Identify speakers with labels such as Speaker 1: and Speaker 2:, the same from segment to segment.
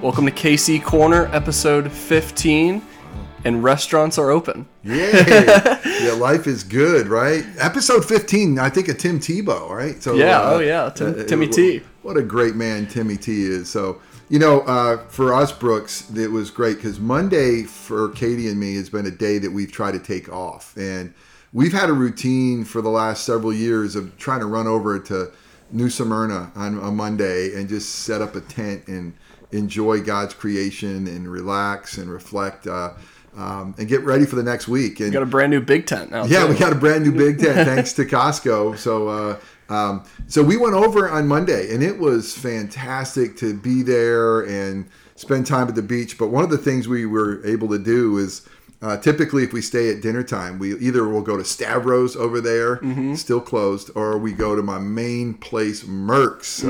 Speaker 1: Welcome to KC Corner, episode 15, and restaurants are open.
Speaker 2: Yay! yeah, life is good, right? Episode 15, I think of Tim Tebow, right? So
Speaker 1: Yeah, oh uh, yeah, Tim- uh, Timmy uh, T.
Speaker 2: What a great man Timmy T is. So, you know, uh, for us, Brooks, it was great because Monday for Katie and me has been a day that we've tried to take off. And we've had a routine for the last several years of trying to run over to New Smyrna on a Monday and just set up a tent and enjoy God's creation and relax and reflect uh, um, and get ready for the next week. And
Speaker 1: We got a brand new big tent now.
Speaker 2: yeah,
Speaker 1: too.
Speaker 2: we got a brand new big tent thanks to Costco. So, uh, um, so we went over on Monday, and it was fantastic to be there and spend time at the beach. But one of the things we were able to do is. Uh, typically, if we stay at dinner time, we either will go to Stavros over there, still closed, or we go to my main place, Merck's,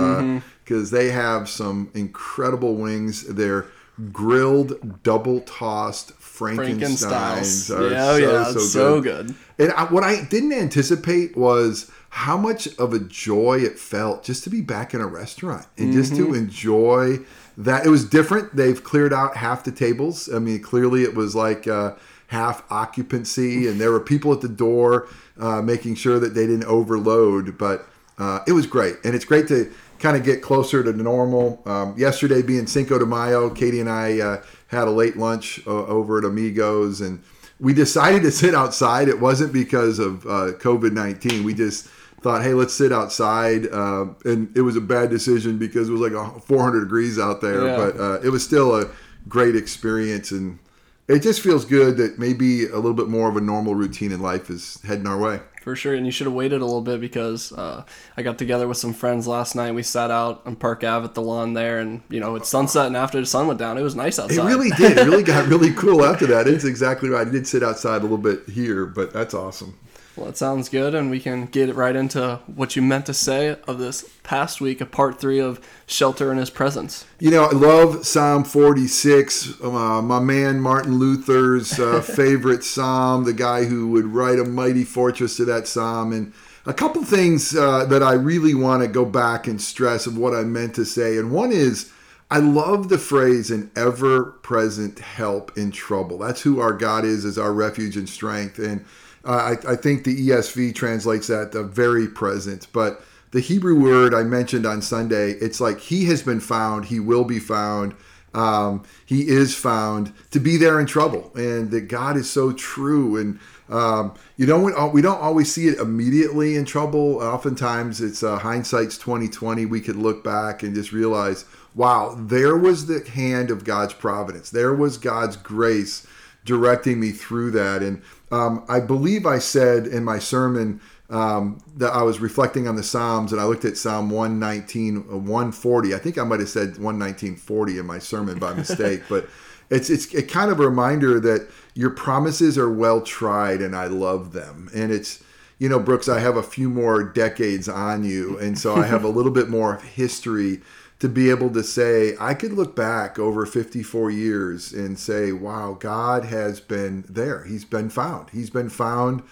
Speaker 2: because they have some incredible wings. They're grilled, double tossed Frankensteins.
Speaker 1: Frankenstyles.
Speaker 2: are
Speaker 1: Yeah, oh yeah, it's so good.
Speaker 2: and I, what I didn't anticipate was how much of a joy it felt just to be back in a restaurant and just to enjoy that. It was different. They've cleared out half the tables. I mean, clearly it was like uh, half occupancy, and there were people at the door uh, making sure that they didn't overload. But uh, it was great, and it's great to kind of get closer to normal. Um, yesterday being Cinco de Mayo, Katie and I uh, had a late lunch uh, over at Amigos, and we decided to sit outside. It wasn't because of uh, COVID nineteen. We just thought, hey, let's sit outside, uh, and it was a bad decision because it was like a 400 degrees out there.
Speaker 1: Yeah.
Speaker 2: But uh, it was still a great experience, and it just feels good that maybe a little bit more of a normal routine in life is heading our way.
Speaker 1: For sure, and you should have waited a little bit because uh, I got together with some friends last night. We sat out on Park Ave at the lawn there, and you know it's sunset. And after the sun went down, it was nice outside.
Speaker 2: It really did. It really got really cool after that. It's exactly right. I did sit outside a little bit here, but that's awesome.
Speaker 1: Well, that sounds good, and we can get right into what you meant to say of this past week, a part three of Shelter in His Presence.
Speaker 2: You know, I love Psalm 46. Uh, my man Martin Luther's uh, favorite psalm, the guy who would write a mighty fortress to that psalm. And a couple things uh, that I really want to go back and stress of what I meant to say. And one is, I love the phrase an ever present help in trouble. That's who our God is, as our refuge and strength. And uh, I, I think the ESV translates that the very present. But the Hebrew word I mentioned on Sunday, it's like he has been found, he will be found, um, he is found to be there in trouble, and that God is so true. And um, you don't we don't always see it immediately in trouble. Oftentimes, it's uh, hindsight's twenty twenty. We could look back and just realize, wow, there was the hand of God's providence. There was God's grace directing me through that. And um, I believe I said in my sermon um, that I was reflecting on the Psalms and I looked at Psalm 119, uh, 140. I think I might have said 11940 in my sermon by mistake, but it's it's a kind of a reminder that your promises are well tried and I love them. And it's you know, Brooks, I have a few more decades on you, and so I have a little bit more history to be able to say I could look back over 54 years and say, wow, God has been there. He's been found. He's been found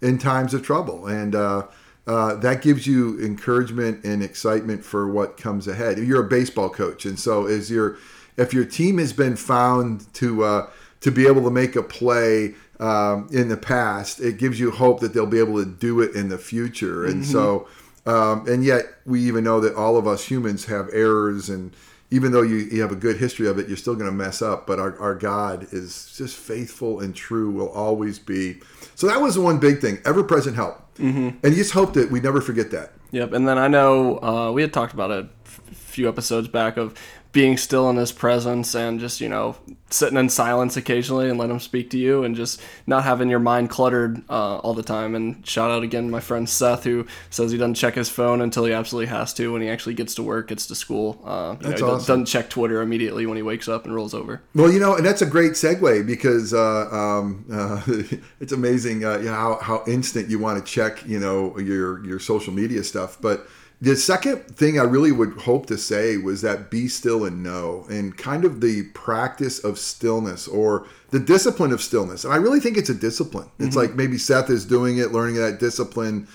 Speaker 2: in times of trouble. And uh, uh, that gives you encouragement and excitement for what comes ahead. You're a baseball coach, and so is your if your team has been found to uh, to be able to make a play um, in the past, it gives you hope that they'll be able to do it in the future. And so, um, and yet we even know that all of us humans have errors and even though you, you have a good history of it, you're still going to mess up. But our, our God is just faithful and true, will always be. So that was the one big thing ever present help. Mm-hmm. And you just hope that we never forget that.
Speaker 1: Yep, and then I know uh, we had talked about it a f- few episodes back of being still in his presence and just you know sitting in silence occasionally and let him speak to you and just not having your mind cluttered uh, all the time and shout out again to my friend seth who says he doesn't check his phone until he absolutely has to when he actually gets to work gets to school uh, know,
Speaker 2: That's
Speaker 1: he do-
Speaker 2: awesome.
Speaker 1: doesn't check twitter immediately when he wakes up and rolls over
Speaker 2: Well, you know, and that's a great segue because uh, um, uh, it's amazing uh, you know, how, how instant you want to check, you know, your your social media stuff. But the second thing I really would hope to say was that be still and know, and kind of the practice of stillness or the discipline of stillness. And I really think it's a discipline. It's like maybe Seth is doing it, learning that discipline.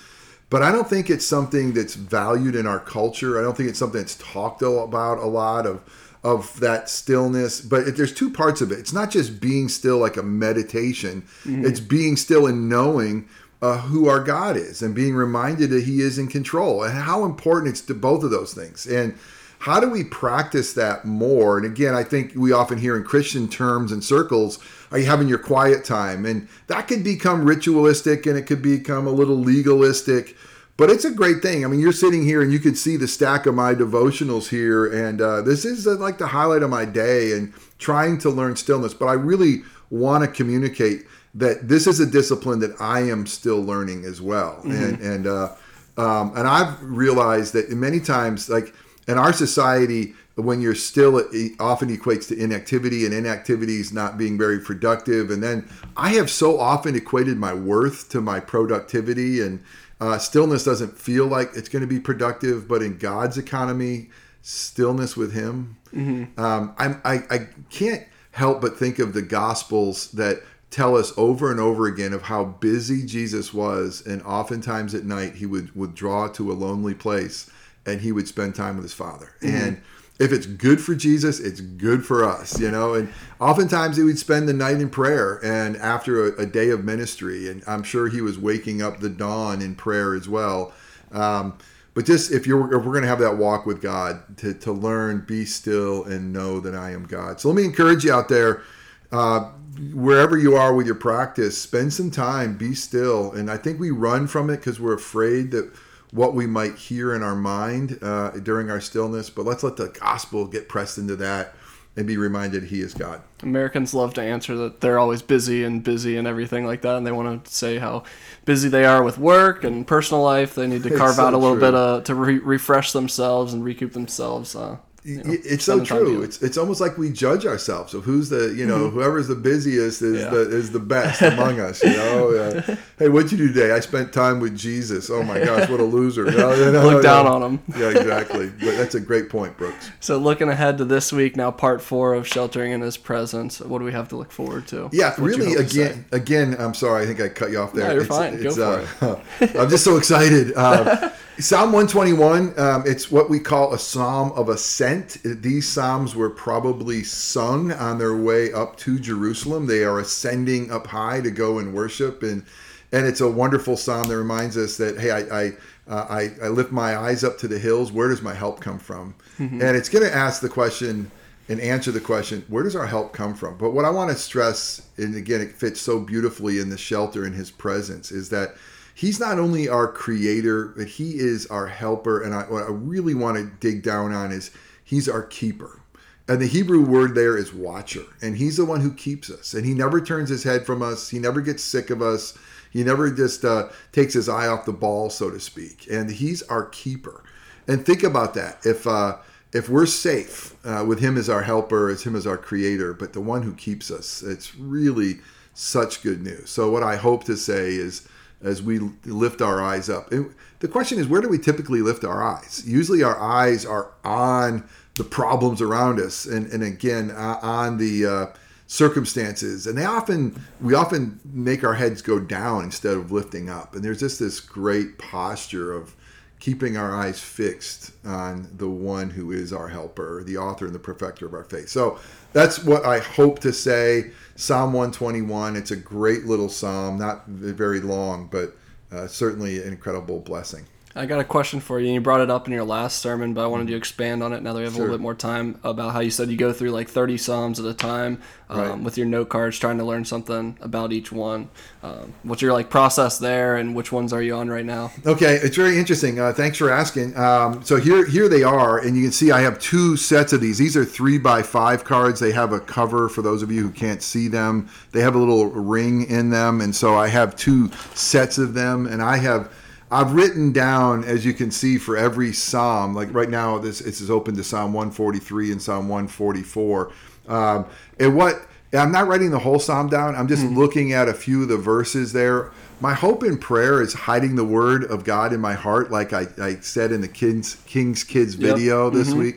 Speaker 2: But I don't think it's something that's valued in our culture. I don't think it's something that's talked about a lot of of that stillness. But there's two parts of it. It's not just being still like a meditation. Mm-hmm. It's being still and knowing uh, who our God is and being reminded that He is in control and how important it's to both of those things. And how do we practice that more? And again, I think we often hear in Christian terms and circles, are you having your quiet time? And that could become ritualistic and it could become a little legalistic. But it's a great thing. I mean, you're sitting here and you can see the stack of my devotionals here. And uh, this is uh, like the highlight of my day and trying to learn stillness. But I really want to communicate that this is a discipline that I am still learning as well. Mm-hmm. And, and, uh, um, and I've realized that many times, like, in our society, when you're still, it often equates to inactivity, and inactivity is not being very productive. And then I have so often equated my worth to my productivity, and uh, stillness doesn't feel like it's going to be productive. But in God's economy, stillness with Him, mm-hmm. um, I'm, I, I can't help but think of the Gospels that tell us over and over again of how busy Jesus was, and oftentimes at night he would withdraw to a lonely place and he would spend time with his father. Mm-hmm. And if it's good for Jesus, it's good for us, you know. And oftentimes he would spend the night in prayer and after a, a day of ministry. And I'm sure he was waking up the dawn in prayer as well. Um, but just if you're if we're going to have that walk with God to, to learn, be still and know that I am God. So let me encourage you out there, uh, wherever you are with your practice, spend some time, be still. And I think we run from it because we're afraid that what we might hear in our mind uh, during our stillness, but let's let the gospel get pressed into that and be reminded he is God.
Speaker 1: Americans love to answer that they're always busy and busy and everything like that, and they want to say how busy they are with work and personal life. They need to carve so out a little true. bit uh, to re- refresh themselves and recoup themselves. Uh,
Speaker 2: you know, it's so true. It's it's almost like we judge ourselves of who's the you know mm-hmm. whoever's the busiest is yeah. the is the best among us. You know, uh, hey, what'd you do today? I spent time with Jesus. Oh my gosh, what a loser! You know,
Speaker 1: you know, Look down on him.
Speaker 2: yeah, exactly. But that's a great point, Brooks.
Speaker 1: So looking ahead to this week now, part four of sheltering in His presence. What do we have to look forward to?
Speaker 2: Yeah, what really. Again, again. I'm sorry. I think I cut you off there.
Speaker 1: No, you're it's, fine. It's, Go for
Speaker 2: uh, it. I'm just so excited. Uh, Psalm 121, um, it's what we call a psalm of ascent. These psalms were probably sung on their way up to Jerusalem. They are ascending up high to go and worship. And, and it's a wonderful psalm that reminds us that, hey, I, I, uh, I, I, lift my eyes up to the hills. Where does my help come from? Mm-hmm. And it's going to ask the question and answer the question, where does our help come from? But what I want to stress, and again, it fits so beautifully in the shelter in his presence, is that he's not only our creator, but he is our helper. And I, what I really want to dig down on is he's our keeper. And the Hebrew word there is watcher. And he's the one who keeps us. And he never turns his head from us. He never gets sick of us. He never just uh, takes his eye off the ball, so to speak. And he's our keeper. And think about that. If uh, if we're safe uh, with him as our helper, as him as our creator, but the one who keeps us, it's really such good news. So what I hope to say is as we lift our eyes up. And the question is, where do we typically lift our eyes? Usually, our eyes are on the problems around us, and and again uh, on the uh, circumstances. And they often we often make our heads go down instead of lifting up. And there's just this great posture of keeping our eyes fixed on the one who is our helper, the author and the perfecter of our faith. So that's what I hope to say. Psalm 121. It's a great little psalm, not very long, but uh, certainly an incredible blessing.
Speaker 1: I got a question for you. You brought it up in your last sermon, but I wanted to expand on it now that we have sure. a little bit more time about how you said you go through like 30 Psalms at a time um, right. with your note cards, trying to learn something about each one. Um, what's your like process there, and which ones are you on right now?
Speaker 2: Okay, it's very interesting. Uh, thanks for asking. Um, so here, here they are, and you can see I have two sets of these. These are three by five cards. They have a cover for those of you who can't see them. They have a little ring in them, and so I have two sets of them, and I have I've written down, as you can see, for every psalm. Like right now, this is open to Psalm 143 and Psalm 144. Um, and what I'm not writing the whole psalm down. I'm just mm-hmm. looking at a few of the verses there. My hope in prayer is hiding the word of God in my heart, like I, I said in the King's, King's Kids video yep. this mm-hmm. week.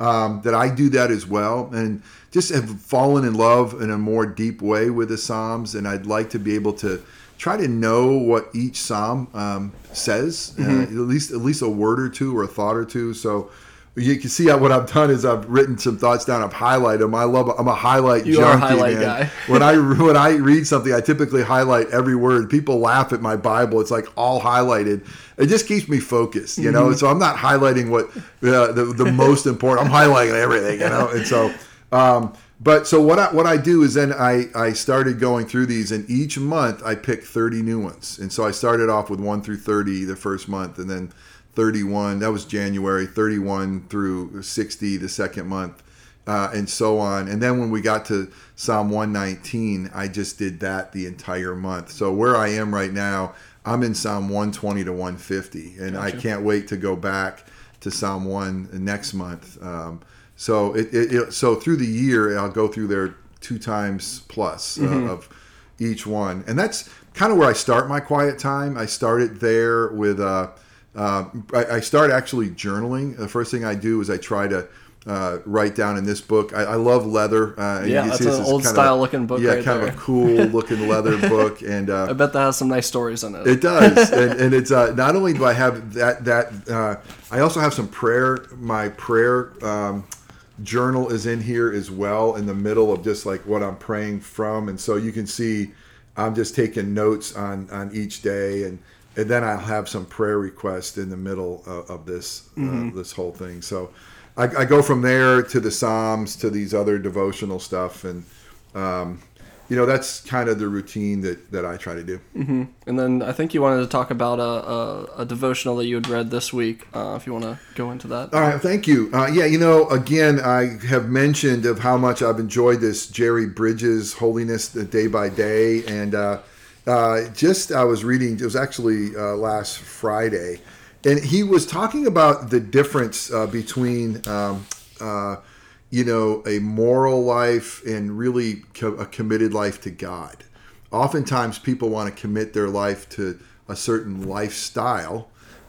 Speaker 2: Um, that I do that as well, and just have fallen in love in a more deep way with the Psalms. And I'd like to be able to try to know what each psalm um, says, uh, mm-hmm. uh, at least at least a word or two or a thought or two. So you can see what I've done is I've written some thoughts down. I've highlighted them. I love. I'm a highlight
Speaker 1: You
Speaker 2: junkie,
Speaker 1: are a highlight
Speaker 2: man.
Speaker 1: guy.
Speaker 2: when I when I read something, I typically highlight every word. People laugh at my Bible. It's like all highlighted. It just keeps me focused, you know.
Speaker 1: Mm-hmm.
Speaker 2: So I'm not highlighting what uh, the the most important. I'm highlighting everything, you know. And so, um, but so what I what I do is then I I started going through these, and each month I pick 30 new ones. And so I started off with one through 30 the first month, and then 31 that was January, 31 through 60 the second month. Uh, and so on. And then when we got to Psalm 119, I just did that the entire month. So where I am right now, I'm in Psalm 120 to 150, and I can't wait to go back to Psalm 1 next month. Um, so it, it, it so through the year, I'll go through there two times plus uh, of each one, and that's kind of where I start my quiet time. I start it there with. Uh, uh, I, I start actually journaling. The first thing I do is I try to uh, write down in this book. I, I love leather. Uh,
Speaker 1: Yeah, that's an old style
Speaker 2: of,
Speaker 1: looking book
Speaker 2: Yeah,
Speaker 1: right
Speaker 2: kind
Speaker 1: there.
Speaker 2: of a cool looking leather book, and uh,
Speaker 1: I bet that has some nice stories in it.
Speaker 2: it does, and, and it's uh, not only do I have that that uh, I also have some prayer. My prayer um, journal is in here as well, in the middle of just like what I'm praying from, and so you can see I'm just taking notes on on each day, and and then I'll have some prayer requests in the middle of, of this uh, this whole thing. So I, I go from there to the Psalms to these other devotional stuff, and um, you know that's kind of the routine that that I try to do.
Speaker 1: And then I think you wanted to talk about a, a, a devotional that you had read this week. Uh, if you want to go into that.
Speaker 2: All right, thank you. Uh, yeah, you know, again, I have mentioned of how much I've enjoyed this Jerry Bridges Holiness the Day by Day, and uh, uh, just I was reading. It was actually uh, last Friday, and he was talking about the difference uh, between. Um, uh, you know, a moral life and really co- a committed life to God. Oftentimes, people want to commit their life to a certain lifestyle,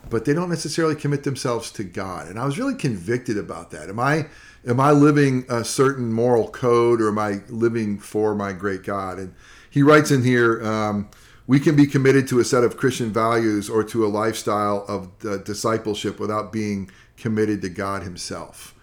Speaker 2: but they don't necessarily commit themselves to God. And I was really convicted about that. Am I am I living a certain moral code, or am I living for my great God? And he writes in here. Um, we can be committed to a set of Christian values or to a lifestyle of uh, discipleship without being committed to God Himself.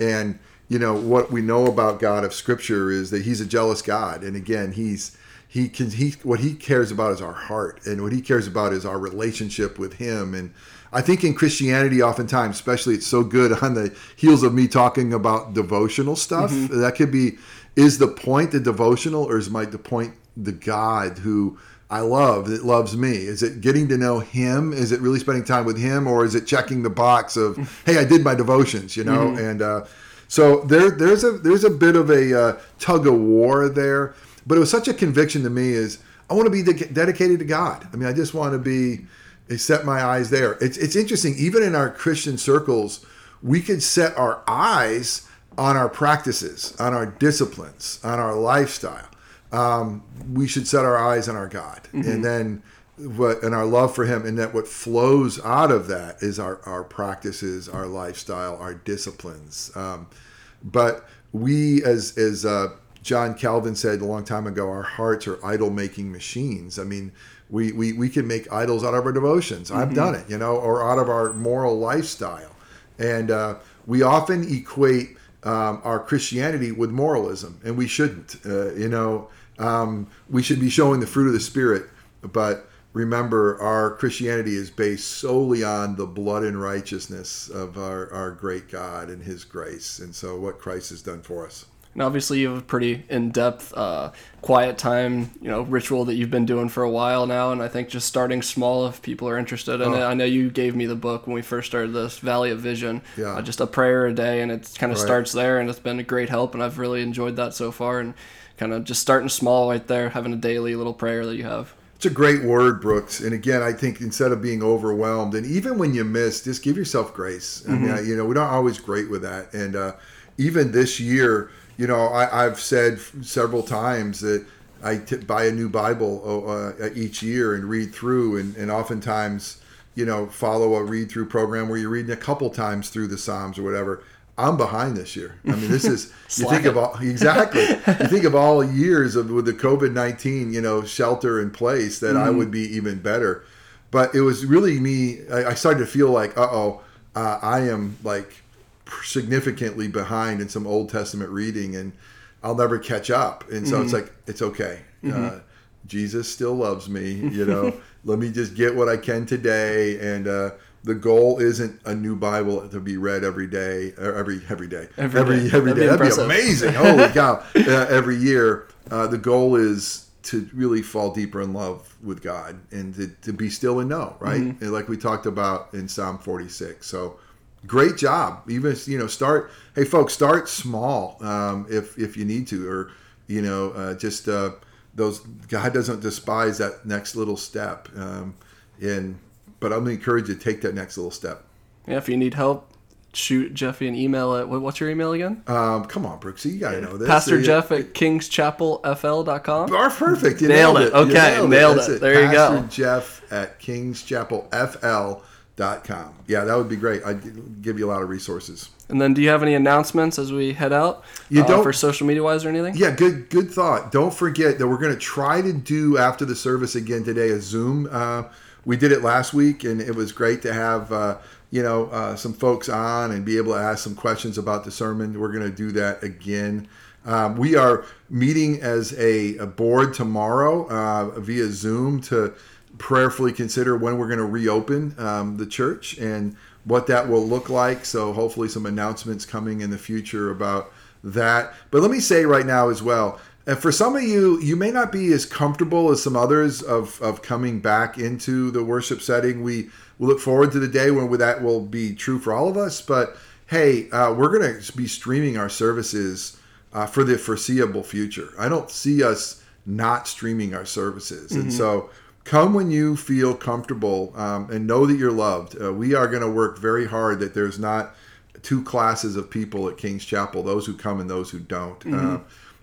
Speaker 2: And you know what we know about God of Scripture is that He's a jealous God, and again, He's he can he what He cares about is our heart, and what He cares about is our relationship with Him. And I think in Christianity, oftentimes, especially, it's so good on the heels of me talking about devotional stuff. Mm-hmm. That could be is the point the devotional, or is my the point the God who I love that loves me? Is it getting to know Him? Is it really spending time with Him, or is it checking the box of mm. Hey, I did my devotions, you know? Mm-hmm. And uh, so there, there's a there's a bit of a uh, tug of war there, but it was such a conviction to me is I want to be de- dedicated to God. I mean, I just want to be set my eyes there. It's it's interesting. Even in our Christian circles, we could set our eyes on our practices, on our disciplines, on our lifestyle um, we should set our eyes on our God, and then what and our love for Him, and that what flows out of that is our our practices, our lifestyle, our disciplines. Um, but we, as as uh, John Calvin said a long time ago, our hearts are idol making machines. I mean. We, we, we can make idols out of our devotions. I've done it, you know, or out of our moral lifestyle. And uh, we often equate um, our Christianity with moralism, and we shouldn't. Uh, you know, um, we should be showing the fruit of the Spirit, but remember, our Christianity is based solely on the blood and righteousness of our, our great God and His grace, and so what Christ has done for us.
Speaker 1: And obviously, you have a pretty in-depth, uh, quiet time, you know, ritual that you've been doing for a while now. And I think just starting small, if people are interested in it. I know you gave me the book when we first started this, Valley of Vision.
Speaker 2: Yeah.
Speaker 1: Uh, just a prayer a day, and it kind of
Speaker 2: Right.
Speaker 1: starts there, and it's been a great help, and I've really enjoyed that so far. And kind of just starting small right there, having a daily little prayer that you have.
Speaker 2: It's a great word, Brooks. And again, I think instead of being overwhelmed, and even when you miss, just give yourself grace. I mean, I- you know, we're not always great with that. And uh, even this year, you know, I, I've said several times that I t- buy a new Bible uh, each year and read through, and, and oftentimes, you know, follow a read through program where you're reading a couple times through the Psalms or whatever. I'm behind this year. I mean, this is you think of all exactly. You think of all years of with the COVID nineteen, you know, shelter in place that I would be even better. But it was really me. I, I started to feel like, uh oh, uh, I am like significantly behind in some Old Testament reading, and I'll never catch up. And so it's like it's okay. Uh, Jesus still loves me. You know, let me just get what I can today, and uh, the goal isn't a new Bible to be read every day or every every day
Speaker 1: Every
Speaker 2: every
Speaker 1: day.
Speaker 2: every
Speaker 1: That'd be.
Speaker 2: That'd be amazing. Holy cow! Uh, every year, uh, the goal is to really fall deeper in love with God and to, to be still and know, right?
Speaker 1: Mm-hmm.
Speaker 2: And like we talked about in Psalm 46. So great job. Even you know, start. Hey, folks, start small um, if if you need to, or you know, uh, just uh, those. God doesn't despise that next little step. Um, and but I'm gonna encourage you to take that next little step.
Speaker 1: Yeah, if you need help, shoot Jeffy an email at what, what's your email again?
Speaker 2: Um, come on, Brooksy, you gotta know this.
Speaker 1: Pastor
Speaker 2: Uh,
Speaker 1: Jeff at kingschapelfl.com.
Speaker 2: are perfect. You
Speaker 1: Nailed
Speaker 2: nailed,
Speaker 1: it.
Speaker 2: it. You
Speaker 1: Okay, nailed
Speaker 2: That's
Speaker 1: it. There you go. Pastor.
Speaker 2: Jeff at kingschapelfl.com. Yeah, that would be great. I'd give you a lot of resources.
Speaker 1: And then do you have any announcements as we head out?
Speaker 2: You
Speaker 1: uh,
Speaker 2: don't-
Speaker 1: for social media wise or anything?
Speaker 2: Yeah, good good thought. Don't forget that we're going to try to do after the service again today a Zoom. Uh, we did it last week, and it was great to have uh, you know uh, some folks on and be able to ask some questions about the sermon. We're going to do that again. Um, we are meeting as a, a board tomorrow uh, via Zoom to prayerfully consider when we're going to reopen um, the church and what that will look like. So hopefully some announcements coming in the future about that. But let me say right now as well, and for some of you, you may not be as comfortable as some others of, of coming back into the worship setting. We, we look forward to the day when that will be true for all of us. But hey, uh, we're going to be streaming our services uh, for the foreseeable future. I don't see us not streaming our services. And so come when you feel comfortable um, and know that you're loved. Uh, we are going to work very hard that there's not two classes of people at King's Chapel those who come and those who don't. Uh,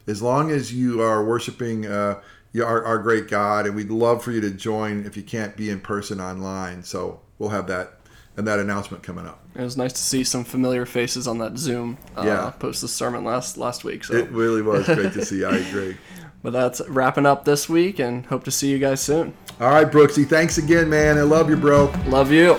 Speaker 2: as long as you are worshiping uh, our, our great God, and we'd love for you to join if you can't be in person online. So we'll have that and that announcement coming up.
Speaker 1: It was nice to see some familiar faces on that Zoom uh,
Speaker 2: Yeah.
Speaker 1: post the sermon last last week. So,
Speaker 2: It really was great to see. I agree.
Speaker 1: but that's wrapping up this week, and hope to see you guys soon.
Speaker 2: All right, Brooksy. Thanks again, man. I love you, bro.
Speaker 1: Love you.